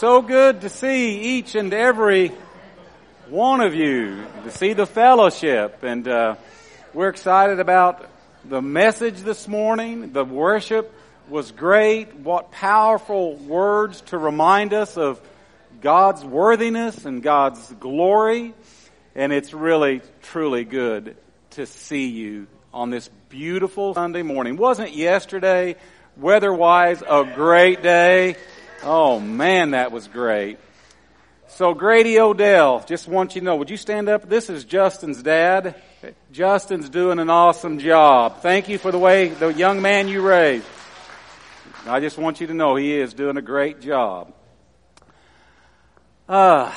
So good to see each and every one of you, to see the fellowship. And uh, we're excited about the message this morning. The worship was great. What powerful words to remind us of God's worthiness and God's glory. And it's really, truly good to see you on this beautiful Sunday morning. Wasn't yesterday, weather-wise, a great day? Oh man, that was great. So Grady Odell, just want you to know, would you stand up? This is Justin's dad. Justin's doing an awesome job. Thank you for the way the young man you raised. I just want you to know he is doing a great job. Uh,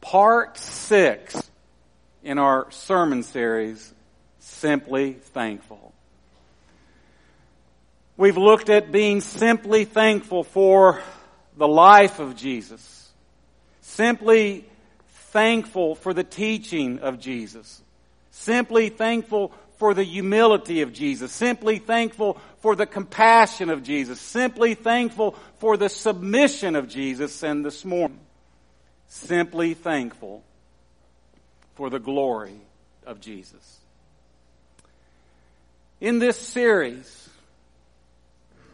part six in our sermon series, Simply Thankful. We've looked at being simply thankful for the life of Jesus. Simply thankful for the teaching of Jesus. Simply thankful for the humility of Jesus. Simply thankful for the compassion of Jesus. Simply thankful for the submission of Jesus. And this morning, simply thankful for the glory of Jesus. In this series,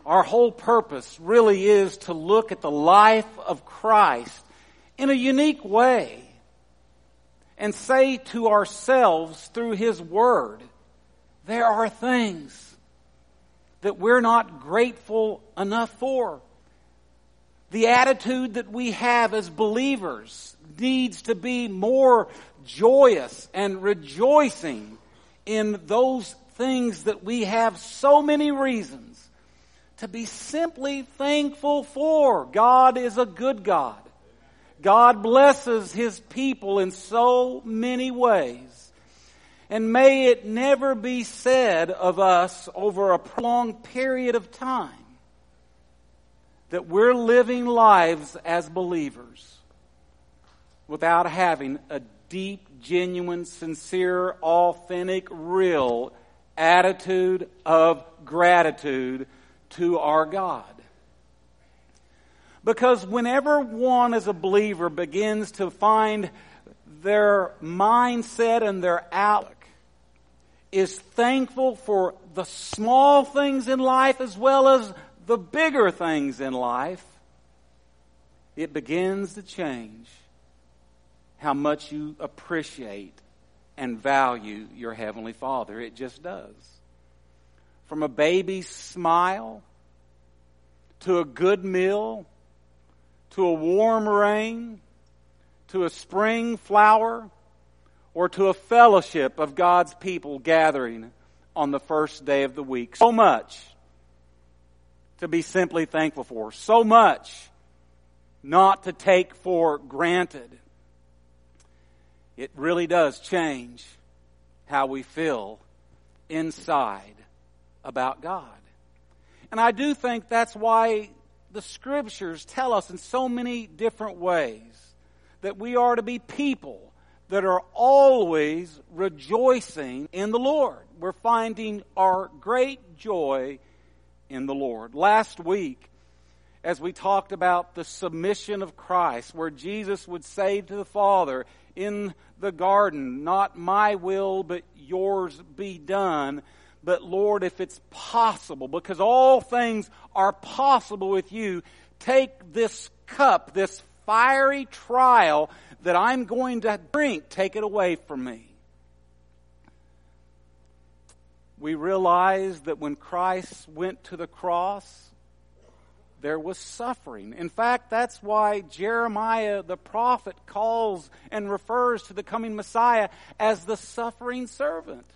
our whole purpose really is to look at the life of Christ in a unique way and say to ourselves through His Word, there are things that we're not grateful enough for. The attitude that we have as believers needs to be more joyous and rejoicing in those things that we have so many reasons to be simply thankful for. God is a good God. God blesses His people in so many ways. And may it never be said of us over a prolonged period of time that we're living lives as believers without having a deep, genuine, sincere, authentic, real attitude of gratitude to our God. Because whenever one as a believer begins to find their mindset and their outlook is thankful for the small things in life as well as the bigger things in life, it begins to change how much you appreciate and value your Heavenly Father. It just does from a baby's smile to a good meal to a warm rain to a spring flower or to a fellowship of God's people gathering on the first day of the week. So much to be simply thankful for. So much not to take for granted. It really does change how we feel inside about God. And I do think that's why the scriptures tell us in so many different ways that we are to be people that are always rejoicing in the Lord. We're finding our great joy in the Lord. Last week, as we talked about the submission of Christ, where Jesus would say to the Father in the garden, Not my will, but yours be done but Lord, if it's possible, because all things are possible with you, take this cup, this fiery trial that I'm going to drink, take it away from me. We realize that when Christ went to the cross, there was suffering. In fact, that's why Jeremiah the prophet calls and refers to the coming Messiah as the suffering servant.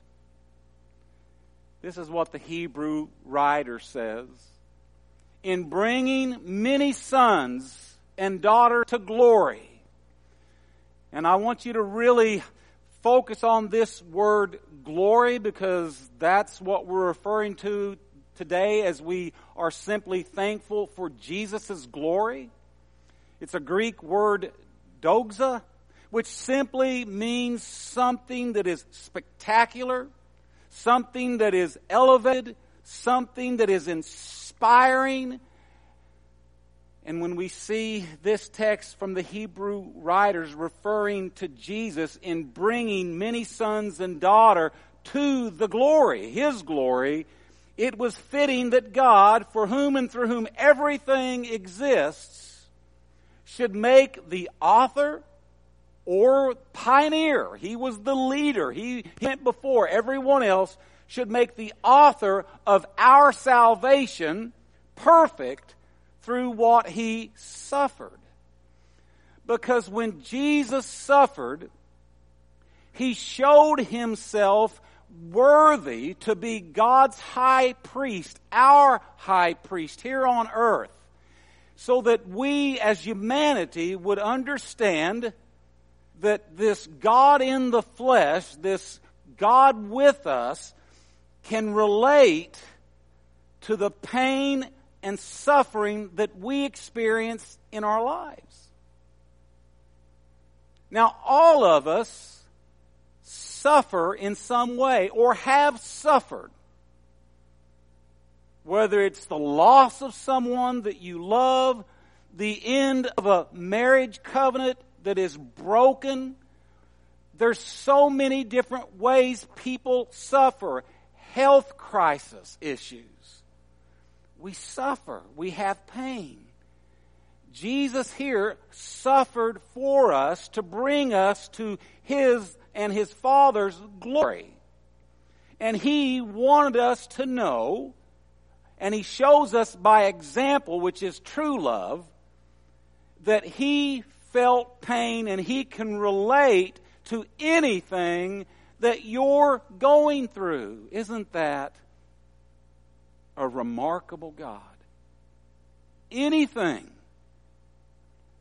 This is what the Hebrew writer says. In bringing many sons and daughters to glory. And I want you to really focus on this word glory because that's what we're referring to today as we are simply thankful for Jesus' glory. It's a Greek word doxa, which simply means something that is spectacular, something that is elevated, something that is inspiring. And when we see this text from the Hebrew writers referring to Jesus in bringing many sons and daughter to the glory, His glory, it was fitting that God, for whom and through whom everything exists, should make the author or pioneer. He was the leader. He went before everyone else should make the author of our salvation perfect through what he suffered. Because when Jesus suffered, he showed himself worthy to be God's high priest, our high priest here on earth, so that we as humanity would understand that this God in the flesh, this God with us, can relate to the pain and suffering that we experience in our lives. Now, all of us suffer in some way or have suffered. Whether it's the loss of someone that you love, the end of a marriage covenant that is broken. There's so many different ways people suffer. Health crisis issues we suffer, we have pain. Jesus here suffered for us to bring us to His and His Father's glory. And He wanted us to know, and He shows us by example, which is true love, that He felt pain and He can relate to anything that you're going through. Isn't that a remarkable God. Anything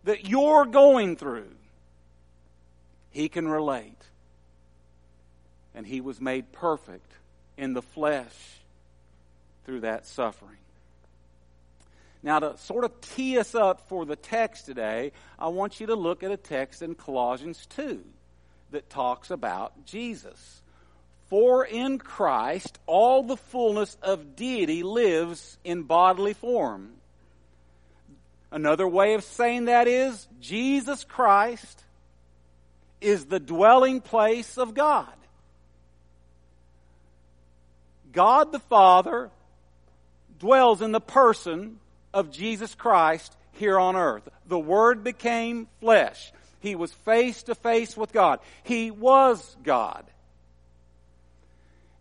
that you're going through, He can relate. And He was made perfect in the flesh through that suffering. Now, to sort of tee us up for the text today, I want you to look at a text in Colossians 2 that talks about Jesus. For in Christ all the fullness of deity lives in bodily form. Another way of saying that is Jesus Christ is the dwelling place of God. God the Father dwells in the person of Jesus Christ here on earth. The Word became flesh. He was face to face with God. He was God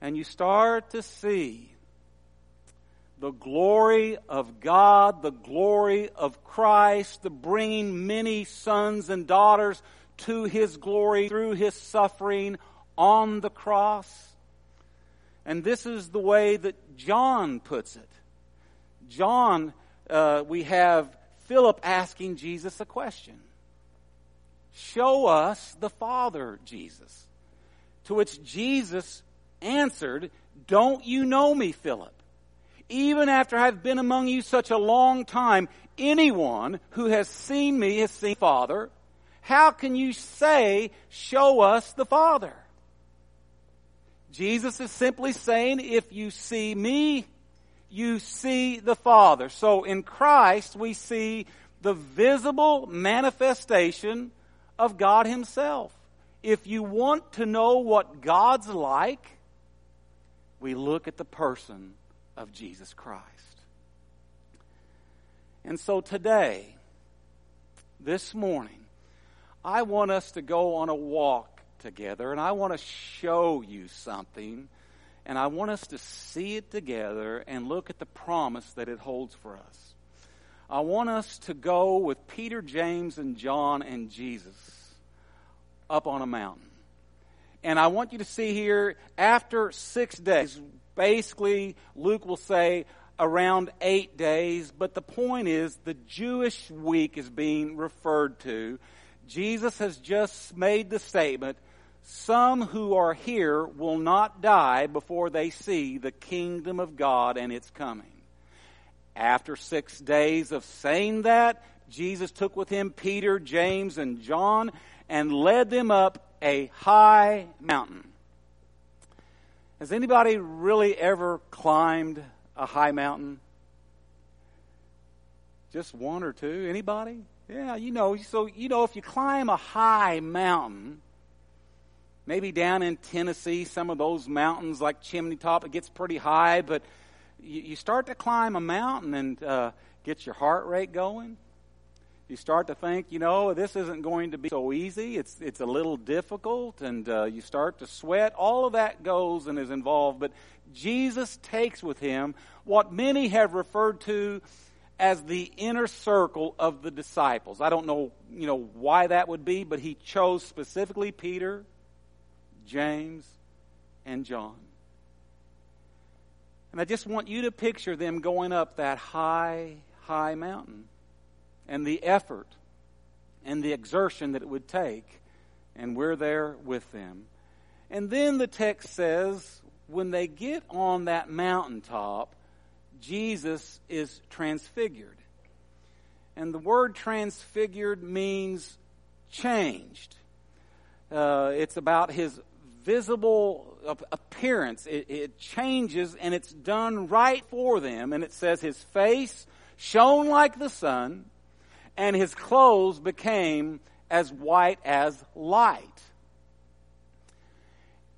and you start to see the glory of God, the glory of Christ, the bringing many sons and daughters to His glory through His suffering on the cross. And this is the way that John puts it. John, uh, we have Philip asking Jesus a question. Show us the Father, Jesus. To which Jesus answered, Don't you know me, Philip? Even after I've been among you such a long time, anyone who has seen me has seen Father. How can you say, Show us the Father? Jesus is simply saying, If you see me, you see the Father. So in Christ, we see the visible manifestation of God Himself. If you want to know what God's like, we look at the person of Jesus Christ. And so today, this morning, I want us to go on a walk together and I want to show you something and I want us to see it together and look at the promise that it holds for us. I want us to go with Peter, James, and John and Jesus up on a mountain. And I want you to see here, after six days, basically, Luke will say around eight days, but the point is the Jewish week is being referred to. Jesus has just made the statement, some who are here will not die before they see the kingdom of God and its coming. After six days of saying that, Jesus took with him Peter, James, and John and led them up a high mountain. Has anybody really ever climbed a high mountain? Just one or two? Anybody? Yeah, you know, so you know if you climb a high mountain, maybe down in Tennessee, some of those mountains like Chimney Top, it gets pretty high, but you, you start to climb a mountain and uh, get your heart rate going. You start to think, you know, this isn't going to be so easy. It's it's a little difficult, and uh, you start to sweat. All of that goes and is involved, but Jesus takes with him what many have referred to as the inner circle of the disciples. I don't know, you know, why that would be, but he chose specifically Peter, James, and John. And I just want you to picture them going up that high, high mountain and the effort and the exertion that it would take. And we're there with them. And then the text says, when they get on that mountaintop, Jesus is transfigured. And the word transfigured means changed. Uh, it's about his visible appearance. It, it changes and it's done right for them. And it says his face shone like the sun and his clothes became as white as light.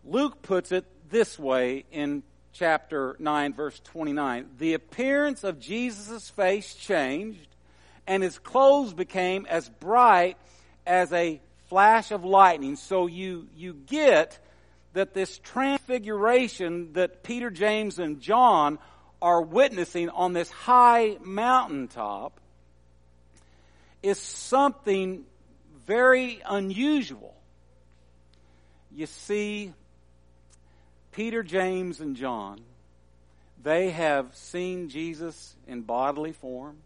Luke puts it this way in chapter 9 verse 29. The appearance of Jesus' face changed and his clothes became as bright as a flash of lightning. So you, you get that this transfiguration that Peter, James, and John are witnessing on this high mountaintop is something very unusual. You see, Peter, James, and John, they have seen Jesus in bodily form.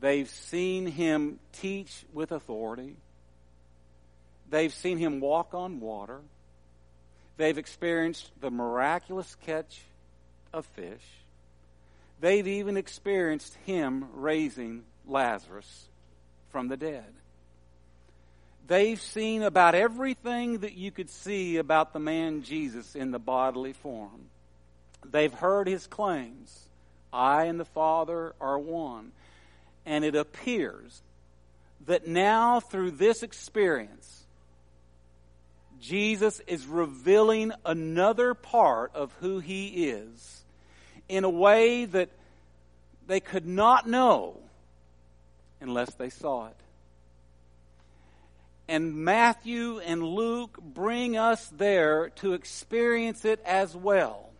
They've seen him teach with authority. They've seen him walk on water. They've experienced the miraculous catch of fish. They've even experienced him raising Lazarus from the dead. They've seen about everything that you could see about the man Jesus in the bodily form. They've heard his claims I and the Father are one. And it appears that now, through this experience, Jesus is revealing another part of who he is in a way that they could not know unless they saw it. And Matthew and Luke bring us there to experience it as well.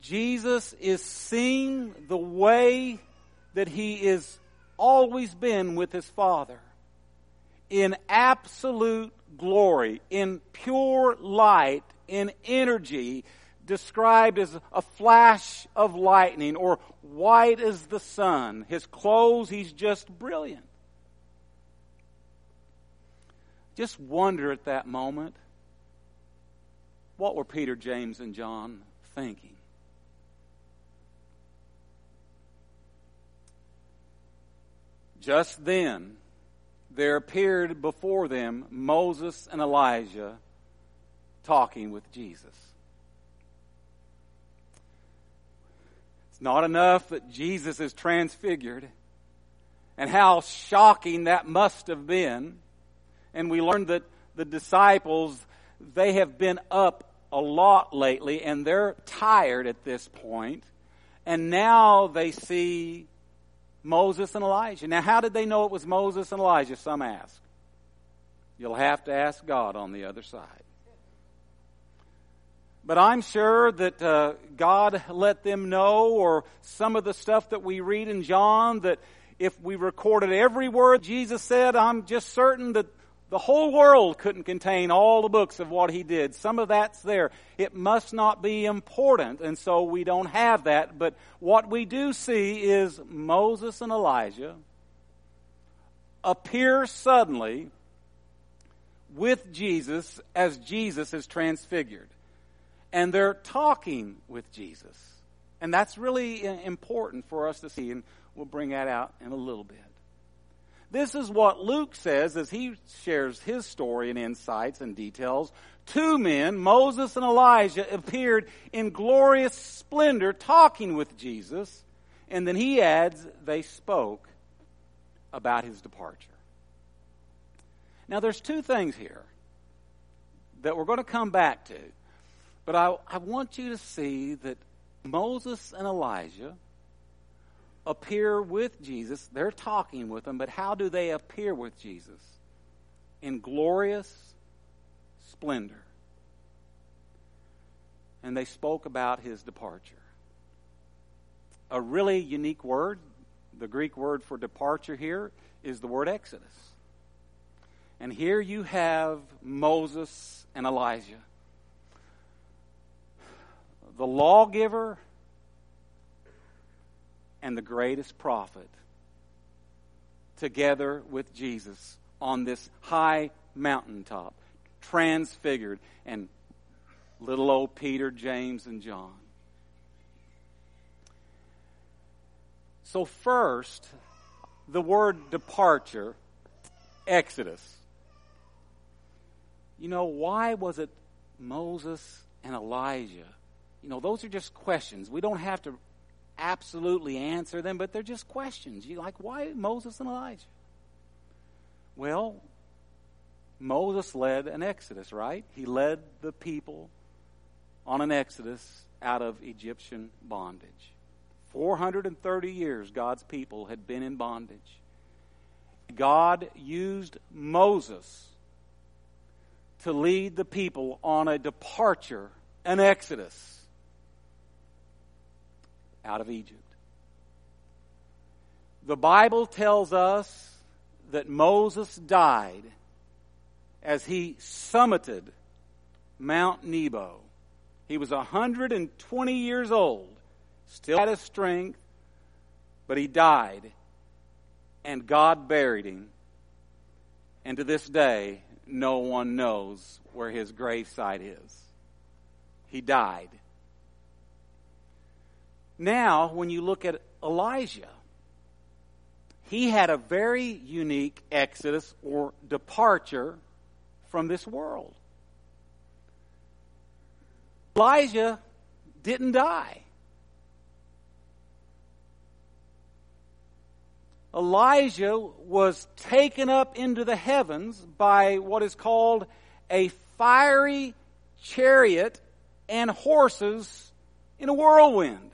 Jesus is seeing the way that he is always been with his Father in absolute glory, in pure light, in energy, described as a flash of lightning or white as the sun. His clothes, he's just brilliant. Just wonder at that moment what were Peter, James, and John thinking? Just then, there appeared before them Moses and Elijah talking with Jesus. It's not enough that Jesus is transfigured, and how shocking that must have been. And we learned that the disciples, they have been up a lot lately, and they're tired at this point. And now they see Moses and Elijah. Now, how did they know it was Moses and Elijah? Some ask. You'll have to ask God on the other side. But I'm sure that uh, God let them know, or some of the stuff that we read in John, that if we recorded every word Jesus said, I'm just certain that the whole world couldn't contain all the books of what he did. Some of that's there. It must not be important, and so we don't have that. But what we do see is Moses and Elijah appear suddenly with Jesus as Jesus is transfigured. And they're talking with Jesus. And that's really important for us to see, and we'll bring that out in a little bit. This is what Luke says as he shares his story and insights and details. Two men, Moses and Elijah, appeared in glorious splendor talking with Jesus. And then he adds, they spoke about his departure. Now, there's two things here that we're going to come back to. But I, I want you to see that Moses and Elijah appear with Jesus. They're talking with him, but how do they appear with Jesus? In glorious splendor. And they spoke about his departure. A really unique word. The Greek word for departure here is the word Exodus. And here you have Moses and Elijah. The lawgiver and the greatest prophet together with Jesus on this high mountaintop, transfigured, and little old Peter, James, and John. So, first, the word departure, Exodus. You know, why was it Moses and Elijah? You know, those are just questions. We don't have to absolutely answer them, but they're just questions. You like, why Moses and Elijah? Well, Moses led an exodus, right? He led the people on an exodus out of Egyptian bondage. 430 years God's people had been in bondage. God used Moses to lead the people on a departure, an exodus out of Egypt. The Bible tells us that Moses died as he summited Mount Nebo. He was 120 years old, still had his strength, but he died, and God buried him. And to this day, no one knows where his gravesite is. He died. Now, when you look at Elijah, he had a very unique exodus or departure from this world. Elijah didn't die. Elijah was taken up into the heavens by what is called a fiery chariot and horses in a whirlwind.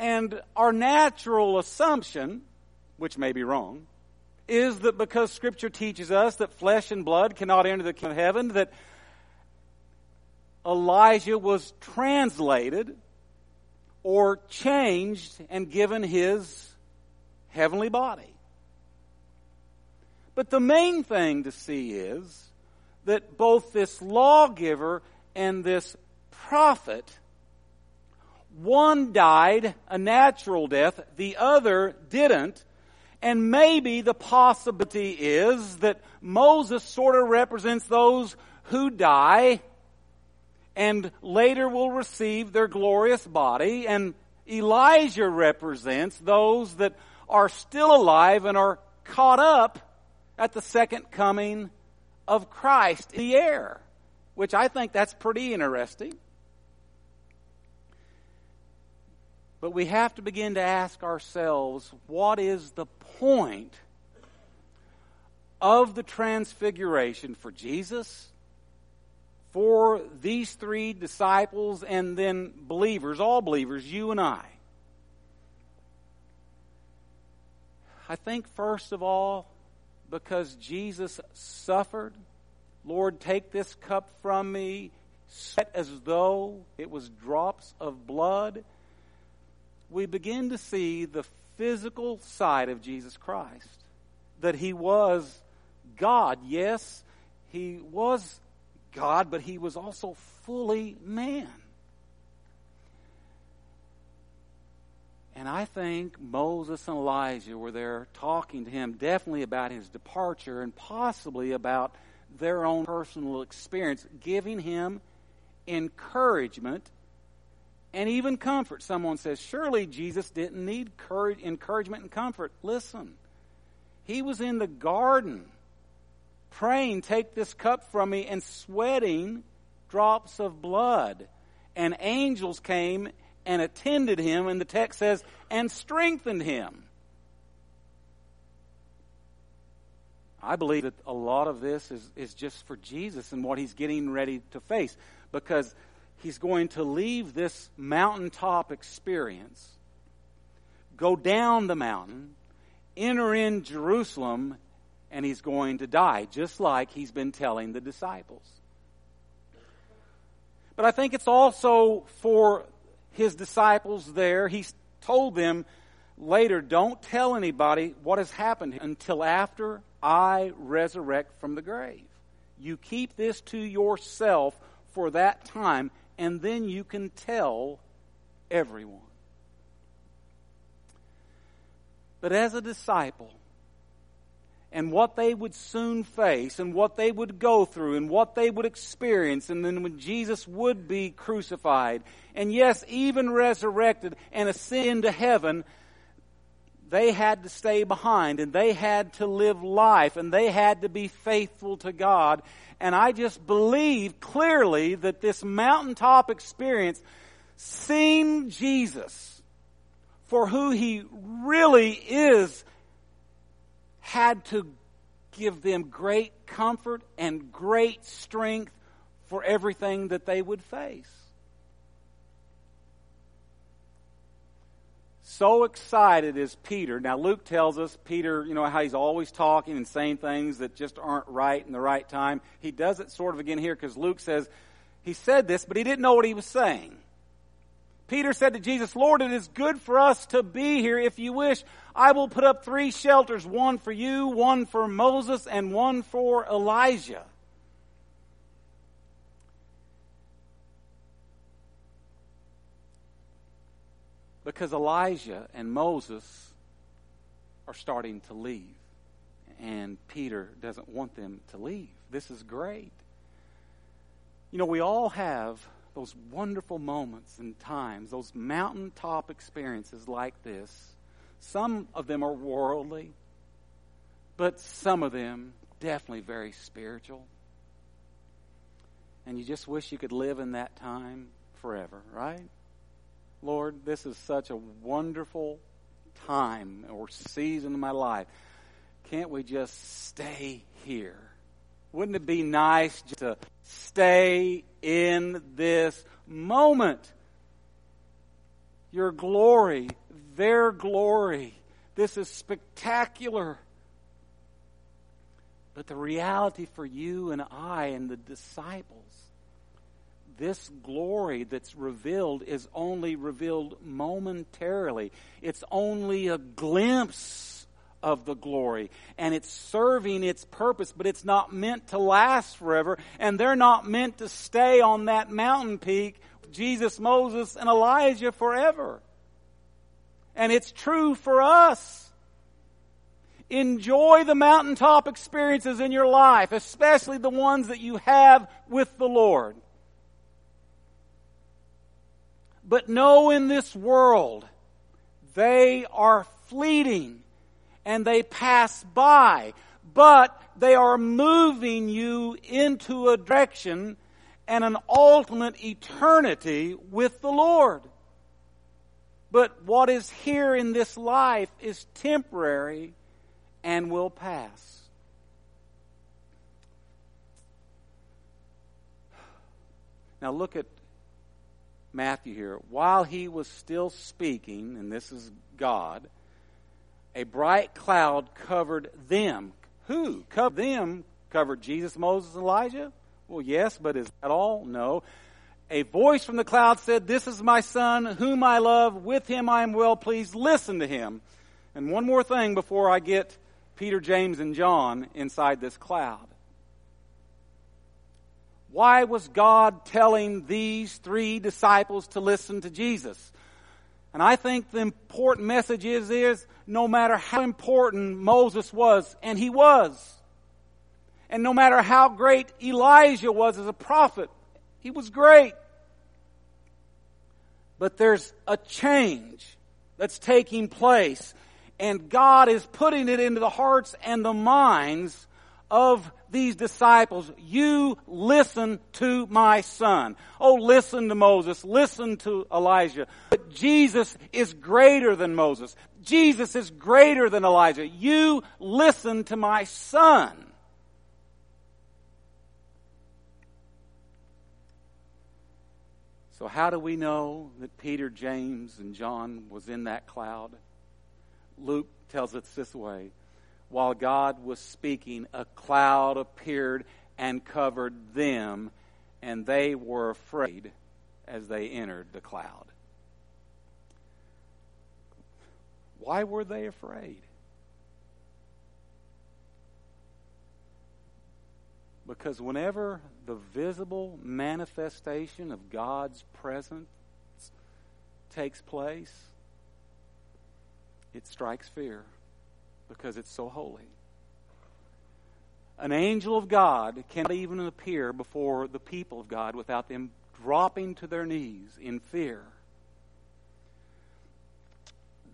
And our natural assumption, which may be wrong, is that because Scripture teaches us that flesh and blood cannot enter the kingdom of heaven, that Elijah was translated or changed and given his heavenly body. But the main thing to see is that both this lawgiver and this prophet one died a natural death, the other didn't. And maybe the possibility is that Moses sort of represents those who die and later will receive their glorious body, and Elijah represents those that are still alive and are caught up at the second coming of Christ in the air, which I think that's pretty interesting. But we have to begin to ask ourselves what is the point of the transfiguration for Jesus, for these three disciples, and then believers, all believers, you and I? I think, first of all, because Jesus suffered. Lord, take this cup from me, sweat as though it was drops of blood we begin to see the physical side of Jesus Christ. That he was God. Yes, he was God, but he was also fully man. And I think Moses and Elijah were there talking to him definitely about his departure and possibly about their own personal experience, giving him encouragement and even comfort. Someone says, surely Jesus didn't need courage, encouragement and comfort. Listen, he was in the garden praying, Take this cup from me, and sweating drops of blood. And angels came and attended him, and the text says, and strengthened him. I believe that a lot of this is, is just for Jesus and what he's getting ready to face because he's going to leave this mountaintop experience, go down the mountain, enter in Jerusalem, and he's going to die, just like he's been telling the disciples. But I think it's also for his disciples there. He's told them later, don't tell anybody what has happened until after I resurrect from the grave. You keep this to yourself for that time, and then you can tell everyone. But as a disciple, and what they would soon face, and what they would go through, and what they would experience, and then when Jesus would be crucified, and yes, even resurrected and ascend to heaven, they had to stay behind and they had to live life and they had to be faithful to God. And I just believe clearly that this mountaintop experience, seeing Jesus for who he really is, had to give them great comfort and great strength for everything that they would face. So excited is Peter. Now, Luke tells us Peter, you know, how he's always talking and saying things that just aren't right in the right time. He does it sort of again here because Luke says he said this, but he didn't know what he was saying. Peter said to Jesus, Lord, it is good for us to be here. If you wish, I will put up three shelters one for you, one for Moses, and one for Elijah. Because Elijah and Moses are starting to leave. And Peter doesn't want them to leave. This is great. You know, we all have those wonderful moments and times, those mountaintop experiences like this. Some of them are worldly, but some of them definitely very spiritual. And you just wish you could live in that time forever, right? Lord, this is such a wonderful time or season in my life. Can't we just stay here? Wouldn't it be nice just to stay in this moment? Your glory, their glory. This is spectacular. But the reality for you and I and the disciples this glory that's revealed is only revealed momentarily. It's only a glimpse of the glory. And it's serving its purpose, but it's not meant to last forever. And they're not meant to stay on that mountain peak, Jesus, Moses, and Elijah forever. And it's true for us. Enjoy the mountaintop experiences in your life, especially the ones that you have with the Lord. But know in this world, they are fleeting and they pass by, but they are moving you into a direction and an ultimate eternity with the Lord. But what is here in this life is temporary and will pass. Now look at Matthew here, while he was still speaking, and this is God, a bright cloud covered them. Who? Covered them? Covered Jesus, Moses, and Elijah? Well, yes, but is that all? No. A voice from the cloud said, This is my son, whom I love. With him I am well pleased. Listen to him. And one more thing before I get Peter, James, and John inside this cloud. Why was God telling these three disciples to listen to Jesus? And I think the important message is, is no matter how important Moses was, and he was, and no matter how great Elijah was as a prophet, he was great. But there's a change that's taking place, and God is putting it into the hearts and the minds of these disciples, you listen to my son. Oh, listen to Moses. Listen to Elijah. But Jesus is greater than Moses. Jesus is greater than Elijah. You listen to my son. So how do we know that Peter, James, and John was in that cloud? Luke tells us this way while God was speaking, a cloud appeared and covered them, and they were afraid as they entered the cloud. Why were they afraid? Because whenever the visible manifestation of God's presence takes place, it strikes fear because it's so holy. An angel of God cannot even appear before the people of God without them dropping to their knees in fear.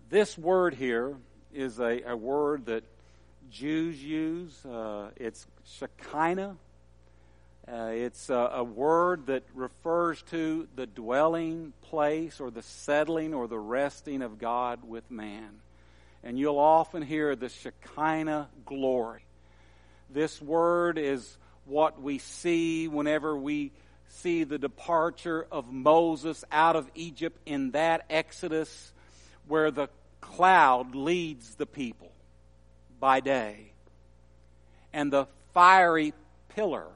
This word here is a, a word that Jews use. Uh, it's Shekinah. Uh, it's a, a, word that refers to the dwelling place or the settling or the resting of God with man and you'll often hear the Shekinah glory. This word is what we see whenever we see the departure of Moses out of Egypt in that Exodus where the cloud leads the people by day and the fiery pillar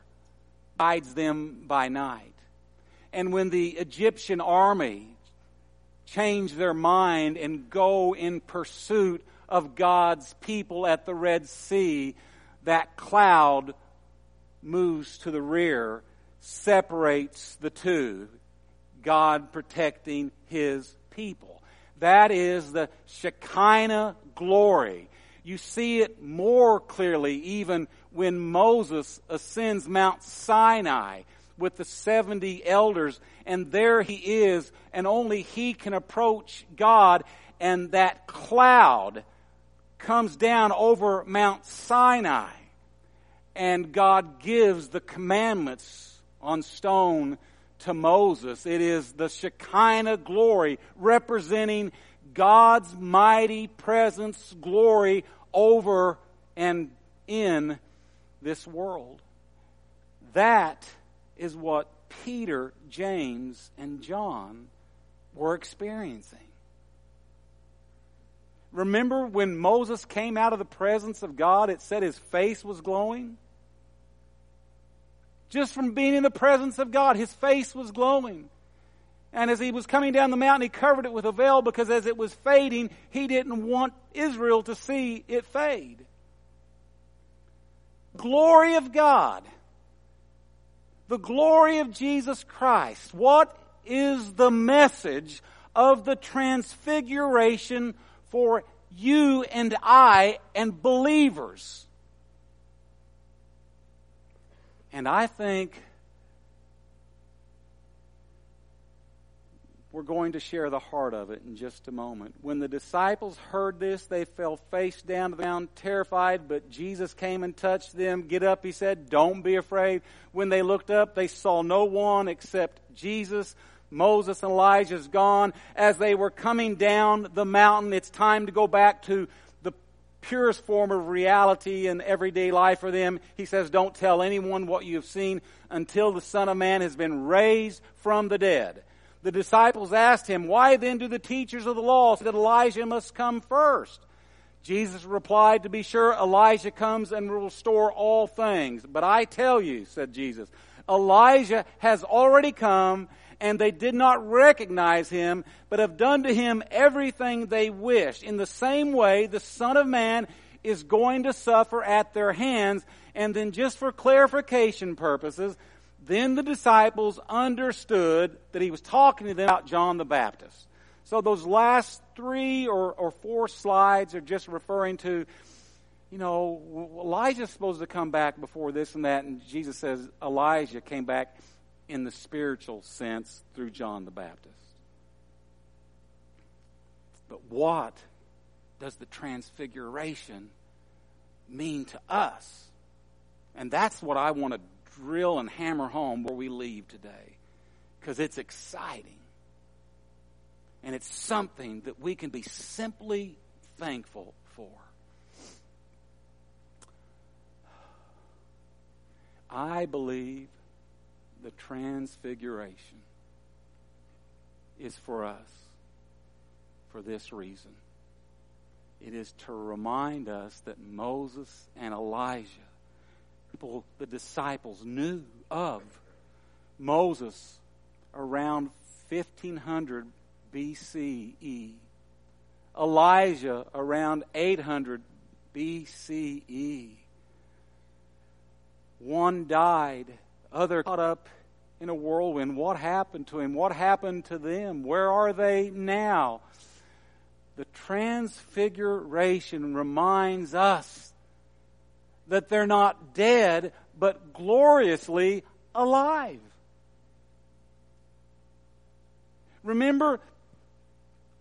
guides them by night. And when the Egyptian army change their mind and go in pursuit of God's people at the Red Sea, that cloud moves to the rear, separates the two. God protecting his people. That is the Shekinah glory. You see it more clearly even when Moses ascends Mount Sinai with the 70 elders, and there he is, and only he can approach God, and that cloud comes down over Mount Sinai, and God gives the commandments on stone to Moses. It is the Shekinah glory representing God's mighty presence, glory over and in this world. That is what Peter, James, and John were experiencing. Remember when Moses came out of the presence of God, it said his face was glowing? Just from being in the presence of God, his face was glowing. And as he was coming down the mountain, he covered it with a veil because as it was fading, he didn't want Israel to see it fade. Glory of God the glory of Jesus Christ. What is the message of the transfiguration for you and I and believers? And I think we're going to share the heart of it in just a moment. When the disciples heard this, they fell face down to the ground, terrified, but Jesus came and touched them. Get up, he said, don't be afraid. When they looked up, they saw no one except Jesus. Moses and Elijah's gone. As they were coming down the mountain, it's time to go back to the purest form of reality in everyday life for them. He says, don't tell anyone what you've seen until the Son of Man has been raised from the dead. The disciples asked him, Why then do the teachers of the law say that Elijah must come first? Jesus replied, To be sure, Elijah comes and will restore all things. But I tell you, said Jesus, Elijah has already come, and they did not recognize him, but have done to him everything they wished. In the same way, the Son of Man is going to suffer at their hands. And then, just for clarification purposes, then the disciples understood that he was talking to them about John the Baptist. So those last three or, or four slides are just referring to, you know, Elijah's supposed to come back before this and that, and Jesus says Elijah came back in the spiritual sense through John the Baptist. But what does the transfiguration mean to us? And that's what I want to drill and hammer home where we leave today. Because it's exciting. And it's something that we can be simply thankful for. I believe the transfiguration is for us for this reason. It is to remind us that Moses and Elijah, people, the disciples, knew of Moses around 1500 BCE, Elijah around 800 BCE. One died, other caught up in a whirlwind. What happened to him? What happened to them? Where are they now? The transfiguration reminds us that they're not dead, but gloriously alive. Remember,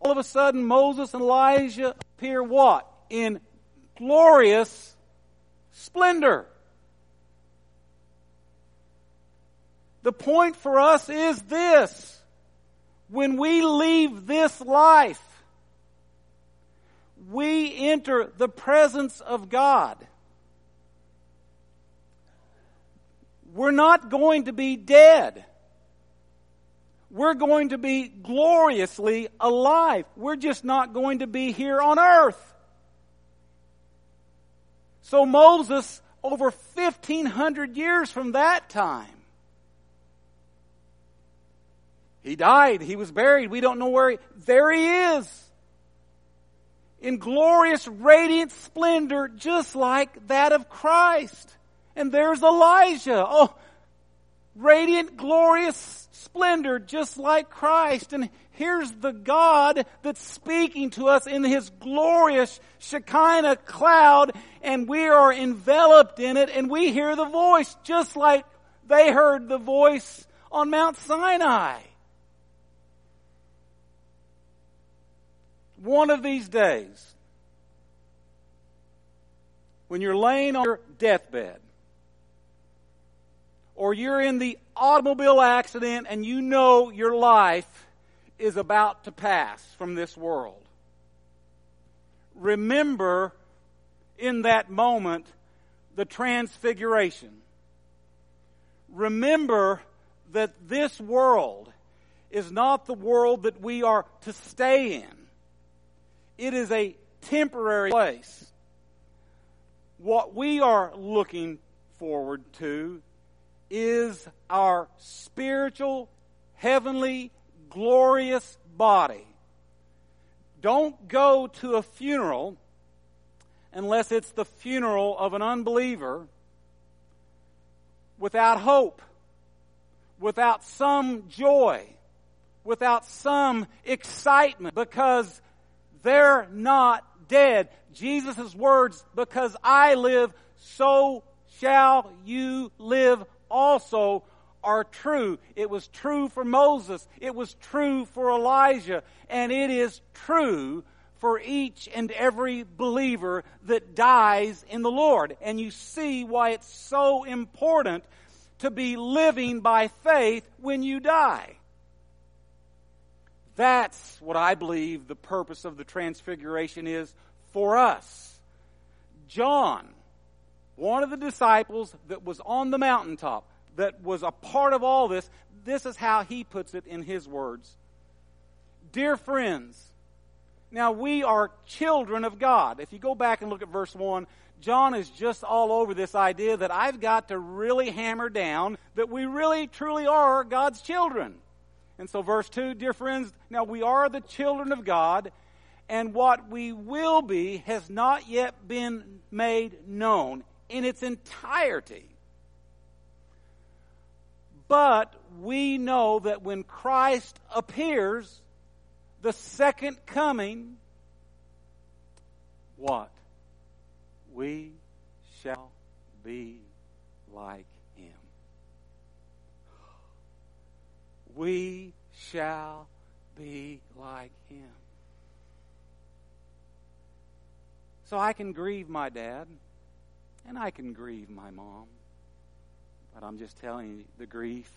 all of a sudden Moses and Elijah appear what? In glorious splendor. The point for us is this. When we leave this life, we enter the presence of God. We're not going to be dead. We're going to be gloriously alive. We're just not going to be here on earth. So Moses, over 1500 years from that time, he died. He was buried. We don't know where he, there he is. In glorious, radiant splendor, just like that of Christ. And there's Elijah. Oh, radiant, glorious splendor, just like Christ. And here's the God that's speaking to us in his glorious Shekinah cloud, and we are enveloped in it, and we hear the voice just like they heard the voice on Mount Sinai. One of these days, when you're laying on your deathbed, or you're in the automobile accident and you know your life is about to pass from this world, remember in that moment the transfiguration. Remember that this world is not the world that we are to stay in. It is a temporary place. What we are looking forward to is our spiritual, heavenly, glorious body. Don't go to a funeral unless it's the funeral of an unbeliever without hope, without some joy, without some excitement, because they're not dead. Jesus' words, because I live, so shall you live also, are true. It was true for Moses. It was true for Elijah. And it is true for each and every believer that dies in the Lord. And you see why it's so important to be living by faith when you die. That's what I believe the purpose of the transfiguration is for us. John, one of the disciples that was on the mountaintop, that was a part of all this, this is how he puts it in his words. Dear friends, now we are children of God. If you go back and look at verse 1, John is just all over this idea that I've got to really hammer down that we really truly are God's children. And so, verse 2, dear friends, now we are the children of God, and what we will be has not yet been made known in its entirety. But we know that when Christ appears, the second coming, what? We shall be like him. we shall be like him. So I can grieve my dad, and I can grieve my mom. But I'm just telling you, the grief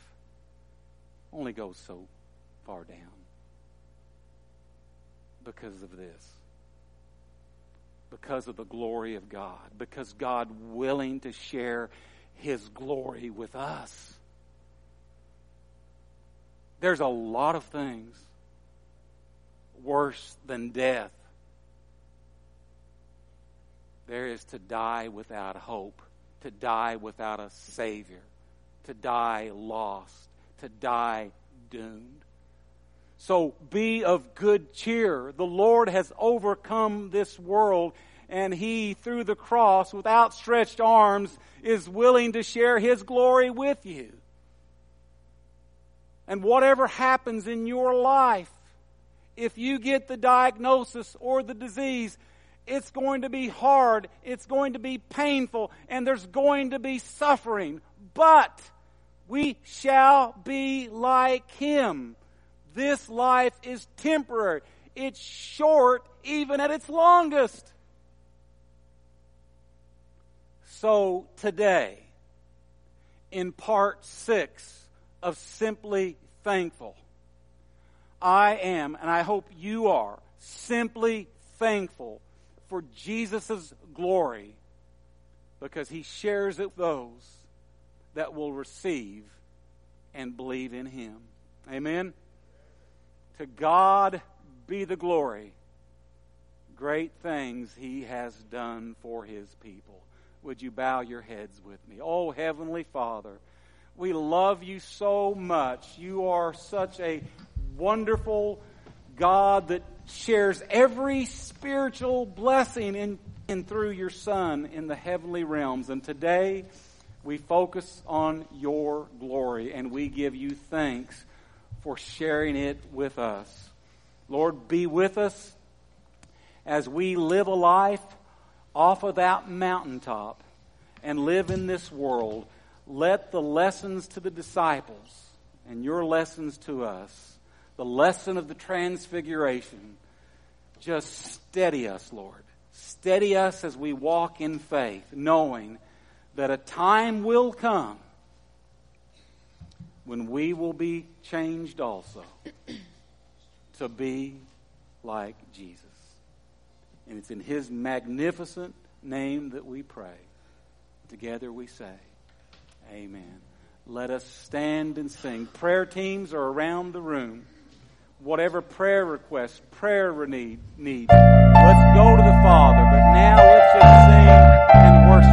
only goes so far down because of this. Because of the glory of God. Because God willing to share His glory with us. There's a lot of things worse than death. There is to die without hope, to die without a Savior, to die lost, to die doomed. So be of good cheer. The Lord has overcome this world, and He, through the cross, with outstretched arms, is willing to share His glory with you. And whatever happens in your life, if you get the diagnosis or the disease, it's going to be hard, it's going to be painful, and there's going to be suffering. But we shall be like Him. This life is temporary. It's short even at its longest. So today, in part six of Simply Thankful, I am, and I hope you are, simply thankful for Jesus' glory because he shares it with those that will receive and believe in him. Amen. To God be the glory. Great things he has done for his people. Would you bow your heads with me? Oh, Heavenly Father, we love you so much. You are such a wonderful God that shares every spiritual blessing in, in through your Son in the heavenly realms. And today, we focus on your glory and we give you thanks for sharing it with us. Lord, be with us as we live a life off of that mountaintop and live in this world. Let the lessons to the disciples and your lessons to us, the lesson of the transfiguration, just steady us, Lord. Steady us as we walk in faith, knowing that a time will come when we will be changed also to be like Jesus. And it's in His magnificent name that we pray. Together we say, Amen. Let us stand and sing. Prayer teams are around the room. Whatever prayer requests, prayer need, need. Let's go to the Father, but now let's just sing and worship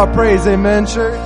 our praise. Amen, church.